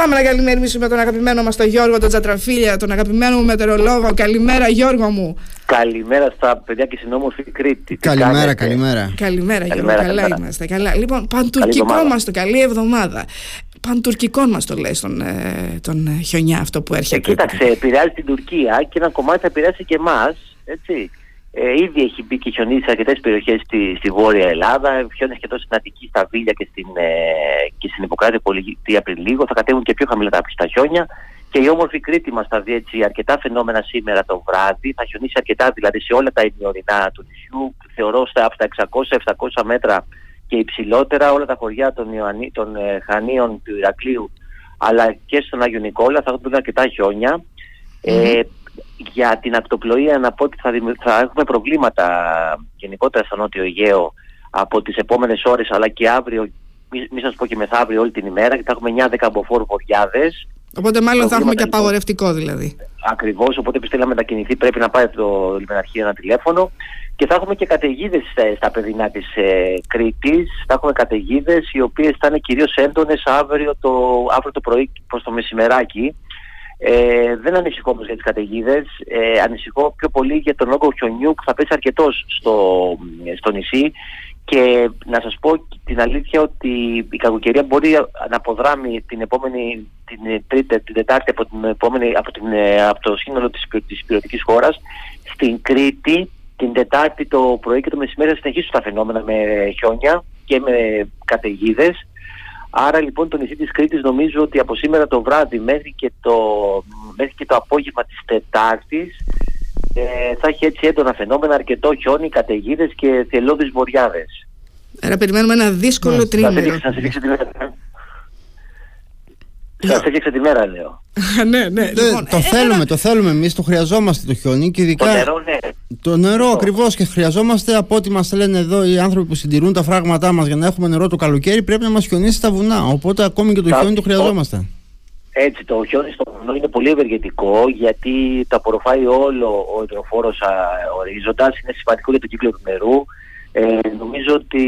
Πάμε να καλημερίσουμε τον αγαπημένο μας τον Γιώργο τον Τζατραφίλια, τον αγαπημένο μου μετεωρολόγο. Καλημέρα, Γιώργο μου. Καλημέρα στα παιδιά και στην όμορφη Κρήτη. Καλημέρα, καλημέρα. Καλημέρα, Γιώργο. Καλά καλημέρα. είμαστε. Καλά. Λοιπόν, παντουρκικό μας το καλή εβδομάδα. Παντουρκικό μας το λες τον, ε, τον ε, χιονιά αυτό που έρχεται. Ε, κοίταξε, επηρεάζει την Τουρκία και ένα κομμάτι θα επηρεάσει και εμάς. Έτσι. Ε, ήδη έχει μπει και χιονίσει σε αρκετέ περιοχές στη, στη Βόρεια Ελλάδα. Χιόνι και τόσο στην Αττική, στα Βίλια και στην, ε, και στην Ιπποκράτη Πολιτεία πριν λίγο. Θα κατέβουν και πιο χαμηλά τα, τα χιόνια. Και η όμορφη Κρήτη μας θα δει έτσι αρκετά φαινόμενα σήμερα το βράδυ. Θα χιονίσει αρκετά δηλαδή σε όλα τα ημιορεινά του νησιού. Θεωρώ στα από τα 600-700 μέτρα και υψηλότερα όλα τα χωριά των, Ιωαννί, των ε, Χανίων του Ηρακλείου αλλά και στον Άγιο Νικόλα θα δουν αρκετά χιόνια. Ε, για την ακτοπλοεία να πω ότι θα, θα έχουμε προβλήματα γενικότερα στο Νότιο Αιγαίο από τις επόμενες ώρες αλλά και αύριο, μη, μη σας πω και μεθαύριο όλη την ημέρα και θα έχουμε 9-10 αμποφόρου βοριάδες. Οπότε μάλλον θα έχουμε και λοιπόν. απαγορευτικό δηλαδή. Ακριβώς, οπότε επιστήλαμε να κινηθεί πρέπει να πάει το λιμεναρχείο ένα τηλέφωνο και θα έχουμε και καταιγίδες στα παιδινά της ε, Κρήτης, θα έχουμε καταιγίδες οι οποίες θα είναι κυρίως έντονες αύριο το, αύριο το πρωί προς το μεσημεράκι ε, δεν ανησυχώ όμως για τις καταιγίδες, ε, ανησυχώ πιο πολύ για τον όγκο χιονιού που θα πέσει αρκετός στο, στο νησί. Και να σας πω την αλήθεια ότι η κακοκαιρία μπορεί να αποδράμει την επόμενη, την τρίτη, την τετάρτη από, την επόμενη, από, την, από το σύνολο της, της υπηρετικής χώρας. Στην Κρήτη την Τετάρτη το πρωί και το μεσημέρι θα συνεχίσουν τα φαινόμενα με χιόνια και με καταιγίδες. Άρα λοιπόν το νησί της Κρήτης νομίζω ότι από σήμερα το βράδυ μέχρι και το, μέχρι και το απόγευμα της Τετάρτης ε, θα έχει έτσι έντονα φαινόμενα, αρκετό χιόνι, καταιγίδες και θελώδεις βοριάδες. Άρα περιμένουμε ένα δύσκολο ναι, τρίμηνο. Θα Σα έφτιαξε τη μέρα, λέω. ναι, ναι. ναι λοιπόν, το ε, θέλουμε, το θέλουμε εμείς, το χρειαζόμαστε το χιόνι και ειδικά. Το νερό, ναι. Το νερό ακριβώς και χρειαζόμαστε από ό,τι μας λένε εδώ οι άνθρωποι που συντηρούν τα φράγματά μας για να έχουμε νερό το καλοκαίρι, πρέπει να μας χιονίσει στα βουνά. Οπότε ακόμη και το χιόνι το χρειαζόμαστε. Έτσι, το χιόνι στο βουνό είναι πολύ ευεργετικό γιατί το απορροφάει όλο ο υδροφόρος ορίζοντας. Είναι σημαντικό για το κύκλο του νερού. Ε, νομίζω ότι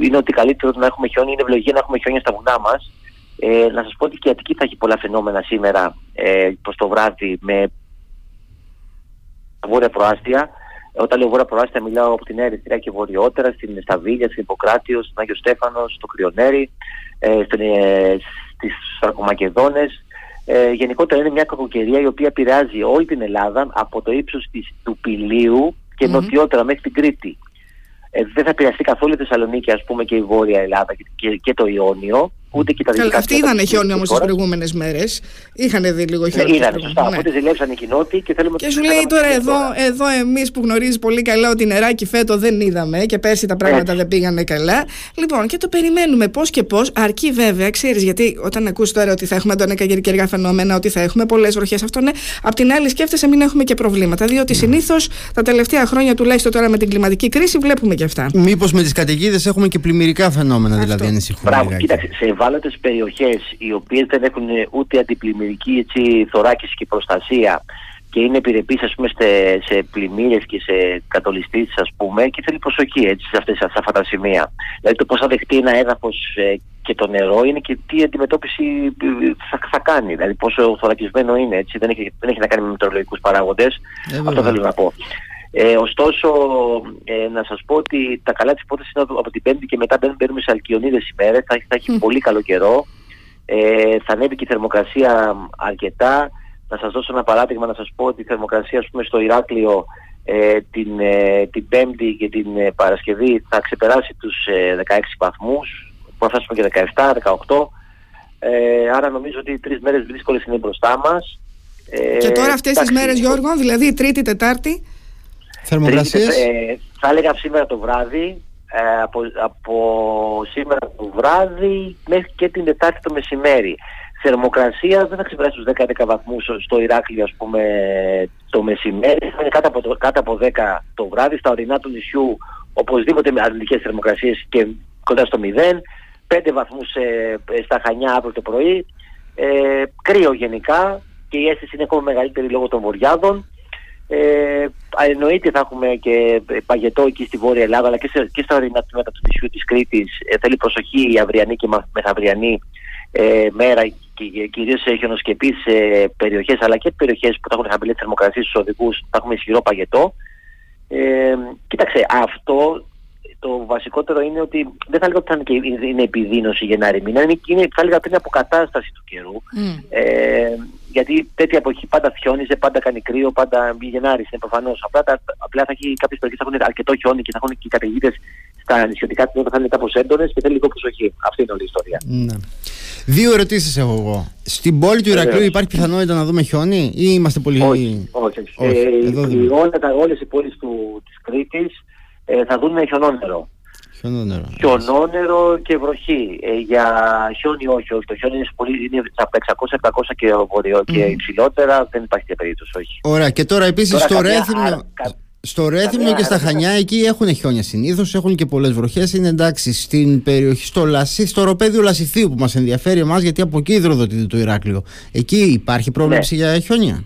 είναι ότι καλύτερο να έχουμε χιόνι, είναι ευλογία να έχουμε χιόνια στα βουνά μας ε, να σας πω ότι και η Αττική θα έχει πολλά φαινόμενα σήμερα ε, προς το βράδυ με βόρεια προάστια. Όταν λέω βόρεια προάστια μιλάω από την Ερυθρέα και βορειότερα, στην Σταβίλια, στην Ιπποκράτιο, στον Άγιο Στέφανος, στο Κρυονέρι, ε, στην, ε, στις Σαρκομακεδόνες. Ε, γενικότερα είναι μια κακοκαιρία η οποία επηρεάζει όλη την Ελλάδα από το ύψος της, του Πηλίου και mm νοτιότερα μέχρι την Κρήτη. Ε, δεν θα επηρεαστεί καθόλου η Θεσσαλονίκη ας πούμε και η Βόρεια Ελλάδα και, και το Ιόνιο ούτε και τα δυτικά. Αυτοί είδαν χιόνι όμως τις προηγούμενες μέρες. Είχαν δει λίγο χιόνι. Ναι, είδαν, σωστά. Ναι. Οπότε ζηλέψαν οι κοινότητες και θέλουμε Και σου λέει τώρα εδώ, εδώ εμείς που γνωρίζεις πολύ καλά ότι νεράκι φέτο δεν είδαμε και πέρσι τα πράγματα δεν πήγανε καλά. Λοιπόν, και το περιμένουμε πώς και πώς, αρκεί βέβαια, ξέρεις, γιατί όταν ακούς τώρα ότι θα έχουμε έντονα καιρικά φαινόμενα, ότι θα έχουμε πολλές βροχές, αυτό ναι. Απ' την άλλη, σκέφτεσαι μην έχουμε και προβλήματα. Διότι mm. συνήθως τα τελευταία χρόνια, τουλάχιστον τώρα με την κλιματική κρίση, βλέπουμε και αυτά. Μήπως με τις καταιγίδες έχουμε και πλημμυρικά φαινόμενα, δηλαδή ανησυχούμε. Μπράβο, κοίταξε, σε ευάλωτες περιοχές οι οποίες δεν έχουν ούτε αντιπλημμυρική έτσι, θωράκιση και προστασία και είναι επιρρεπείς ας πούμε σε, σε πλημμύρες και σε κατολιστήσεις ας πούμε και θέλει προσοχή έτσι σε, αυτές, σε αυτά τα σημεία. Δηλαδή το πώς θα δεχτεί ένα έδαφος ε, και το νερό είναι και τι αντιμετώπιση ε, θα, θα κάνει. Δηλαδή πόσο θωρακισμένο είναι έτσι. Δεν έχει, δεν έχει να κάνει με μετρολογικούς παράγοντες. Ε, Αυτό θέλω να πω. Ε, ωστόσο, ε, να σας πω ότι τα καλά της υπόθεσης είναι από την Πέμπτη και μετά μπαίνουμε σε αλκιονίδες ημέρες, θα, θα έχει πολύ καλό καιρό, ε, θα ανέβει και η θερμοκρασία αρκετά. Να σας δώσω ένα παράδειγμα, να σας πω ότι η θερμοκρασία ας πούμε, στο Ηράκλειο ε, την, ε, την Πέμπτη και την ε, Παρασκευή θα ξεπεράσει τους 16 βαθμούς, που θα φτάσουμε και 17, 18. Ε, άρα νομίζω ότι οι τρεις μέρες δύσκολες είναι μπροστά μας. και τώρα αυτές τις μέρες Γιώργο, δηλαδή Τρίτη, Τετάρτη, Θερμοκρασίες; Ε, θα έλεγα σήμερα το βράδυ, ε, από, από σήμερα το βράδυ μέχρι και την Τετάρτη το μεσημέρι. Θερμοκρασίας δεν θα ξεπεράσει τους 10-11 βαθμούς στο Ηράκλειο ας πούμε το μεσημέρι, θα είναι κάτω από, το, κάτω από 10 το βράδυ, στα ορεινά του νησιού οπωσδήποτε με αρνητικές θερμοκρασίες και κοντά στο 0, 5 βαθμούς ε, στα Χανιά αύριο το πρωί, ε, κρύο γενικά και η αίσθηση είναι ακόμα μεγαλύτερη λόγω των βοριάδων ε, εννοείται θα έχουμε και παγετό εκεί στη Βόρεια Ελλάδα αλλά και, σε, και στα ορεινά τμήματα του νησιού της Κρήτης ε, θέλει προσοχή η αυριανή και μεθαυριανή ε, μέρα και κυρίως σε χιονοσκεπείς ε, περιοχές αλλά και περιοχές που θα έχουν χαμηλές θερμοκρασίες στους οδικούς θα έχουμε ισχυρό παγετό. Ε, κοίταξε, αυτό το βασικότερο είναι ότι δεν θα λέγω ότι θα είναι, και, είναι επιδείνωση Γενάρη μήνα, είναι, είναι θα έλεγα πριν αποκατάσταση του καιρού. Mm. Ε, γιατί τέτοια εποχή πάντα φιόνιζε, πάντα κάνει κρύο, πάντα Γενάρης είναι προφανώς. Απλά, απλά θα έχει κάποιες περιοχές θα έχουν αρκετό χιόνι και θα έχουν και καταιγίδε στα νησιωτικά τμήματα θα είναι κάπως έντονες και θέλει λίγο προσοχή. Αυτή είναι όλη η ιστορία. Ναι. Δύο ερωτήσεις έχω εγώ. Στην πόλη του Ηρακλείου υπάρχει πιθανότητα να δούμε χιόνι ή είμαστε πολύ. Όχι, όχι. όχι. Ε, Όλες οι πόλεις της Κρήτης ε, θα δουν χιονόνερο. Χιονόνερο. Χιονόνερο και βροχή. Ε, για χιόνι όχι, όχι. Το χιόνι είναι, πολύ, είναι από τα 600-700 και, βορειό, mm. και υψηλότερα δεν υπάρχει τέτοια περίπτωση, όχι. Ωραία, και τώρα επίσης στο Ρέθυμνο. Στο Ρέθυμνο και στα Χανιά εκεί έχουν χιόνια συνήθως, έχουν και πολλές βροχές. Είναι εντάξει στην περιοχή, στο, Λασί, στο ροπέδιο Λασιθίου που μας ενδιαφέρει εμάς, γιατί από εκεί υδροδοτείται το Ηράκλειο. Εκεί υπάρχει πρόβλεψη ναι. για χιόνια;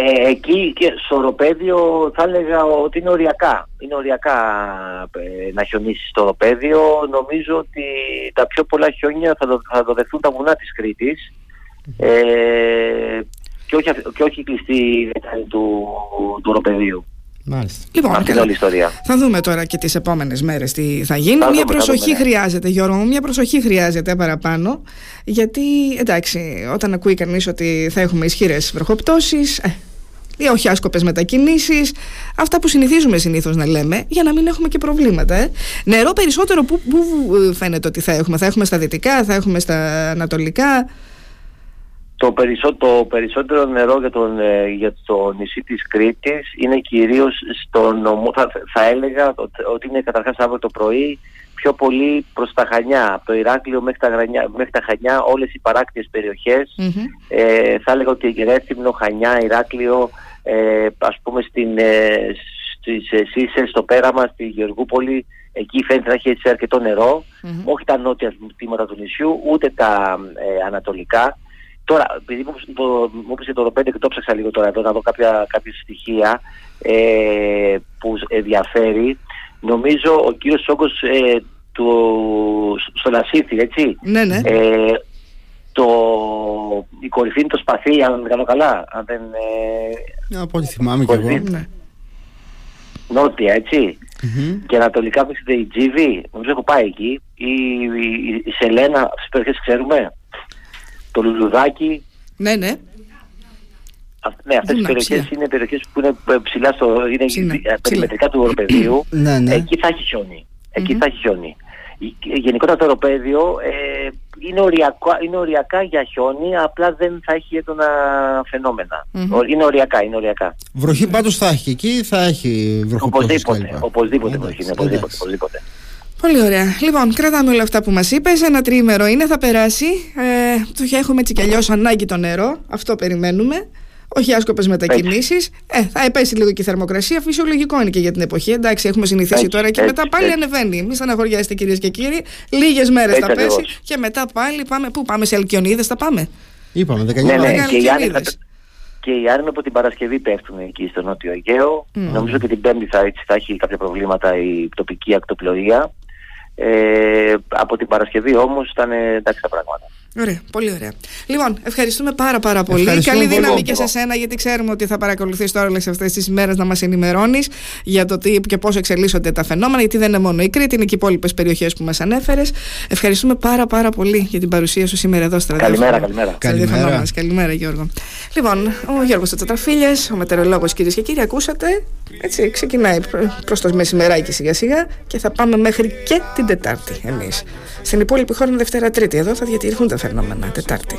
Ε, εκεί και στο ροπέδιο θα έλεγα ότι είναι οριακά. Είναι οριακά ε, να χιονίσεις στο ροπέδιο. Νομίζω ότι τα πιο πολλά χιόνια θα, δο, θα δοδεθούν τα βουνά της Κρήτης ε, και, όχι, και όχι κλειστή του, του ροπεδίου. Μάλιστα. Λοιπόν, όλη ιστορία. θα δούμε τώρα και τις επόμενες μέρες τι θα γίνει. μια προσοχή ναι. χρειάζεται, Γιώργο μου, μια προσοχή χρειάζεται παραπάνω. Γιατί εντάξει, όταν ακούει κανείς ότι θα έχουμε ισχυρές βροχοπτώσεις, ε, ή όχι άσκοπες μετακινήσεις, αυτά που συνηθίζουμε συνήθως να λέμε, για να μην έχουμε και προβλήματα. Ε. Νερό περισσότερο που, που φαίνεται ότι θα έχουμε. Θα έχουμε στα δυτικά, θα έχουμε στα ανατολικά. Το, περισσότερο, το περισσότερο νερό για, τον, ε, για το νησί της Κρήτης είναι κυρίως στο νομό, θα, θα έλεγα ότι είναι καταρχάς αύριο το πρωί πιο πολύ προς τα Χανιά, από το Ηράκλειο μέχρι τα, Γρανιά, μέχρι τα Χανιά, όλες οι παράκτιες ε, θα έλεγα ότι Ρέθυμνο, Χανιά, Ηράκλειο, ε, ας πούμε στην, ε, στις ε, Σίσες, στο πέραμα, στη Γεωργούπολη, εκεί φαίνεται να έχει έτσι αρκετό όχι τα νότια τμήματα του νησιού, ούτε τα ε, ανατολικά. Τώρα, επειδή μου είπε το Ροπέντε και το ψάξα λίγο τώρα εδώ να δω κάποια, κάποια στοιχεία ε, που ενδιαφέρει, νομίζω ο κύριος Σόγκος ε, του, στο Λασίθι, έτσι, ναι, ναι. Ε, το, η κορυφή είναι το σπαθί, αν δεν κάνω καλά. Αν δεν, ε, από ό,τι θυμάμαι κι εγώ. Ναι. Νότια, έτσι. Mm-hmm. Και ανατολικά βρίσκεται η Τζίβη, νομίζω έχω πάει εκεί. Η, η, η Σελένα, αυτές τις περιοχές ξέρουμε. Το Λουλουδάκι. Ναι, ναι. Ναι, αυτές οι περιοχές είναι περιοχές που είναι ψηλά στο, είναι περιμετρικά του οροπεδίου. ναι, ναι. Εκεί θα έχει χιόνι. Εκεί mm-hmm. θα έχει χιόνι. Γενικότερα το οροπέδιο ε, είναι, οριακά, είναι οριακά για χιόνι, απλά δεν θα έχει έντονα Είναι οριακά, είναι οριακά. Βροχή πάντως θα έχει εκεί, θα έχει βροχοπτώσεις Οπωσδήποτε, οπωσδήποτε βροχή, οπωσδήποτε, οπωσδήποτε. Πολύ ωραία. Λοιπόν, κρατάμε όλα αυτά που μας είπες. Ένα τρίμερο είναι, θα περάσει. Ε, το έχουμε έτσι κι αλλιώς ανάγκη το νερό. Αυτό περιμένουμε όχι άσκοπες μετακινήσεις. Ε, θα επέσει λίγο και η θερμοκρασία. Φυσιολογικό είναι και για την εποχή. Εντάξει, έχουμε συνηθίσει έτσι, τώρα και έτσι, μετά πάλι έτσι. ανεβαίνει. Μην στεναχωριάστε κυρίες και κύριοι. Λίγες μέρες θα πέσει και μετά πάλι πάμε. Πού πάμε, σε Αλκιονίδες θα πάμε; Είπαμε, 19 ναι, ναι, και οι άνεμοι και οι άνεμοι από την Παρασκευή πέφτουν εκεί στο Νότιο Αιγαίο. Mm. Νομίζω και την Πέμπτη θα, έτσι, θα έχει κάποια προβλήματα η τοπική ακτοπλοεία. Ε, από την Παρασκευή όμως ήταν εντάξει τα πράγματα. Ωραία, πολύ ωραία. Λοιπόν, ευχαριστούμε πάρα πάρα πολύ. Καλή δύναμη και σε σένα, γιατί ξέρουμε ότι θα παρακολουθείς τώρα όλες αυτές τις μέρες να μας ενημερώνεις για το τι και πώς εξελίσσονται τα φαινόμενα, γιατί δεν είναι μόνο η Κρήτη, είναι και οι υπόλοιπες περιοχές που μας ανέφερες. Ευχαριστούμε πάρα πάρα πολύ για την παρουσία σου σήμερα εδώ στο Καλημέρα, καλημέρα. Καλημέρα. καλημέρα, Γιώργο. Λοιπόν, ο Γιώργος Τσατραφίλια, ο μετεωρολόγος κυρίε και κύριοι, ακούσατε. Έτσι, ξεκινάει προ το μεσημεράκι σιγά σιγά και θα πάμε μέχρι και την Τετάρτη εμείς. Στην υπόλοιπη χώρα Δευτέρα Τρίτη. Εδώ θα διατηρηθούν τα φαινόμενα Τετάρτη.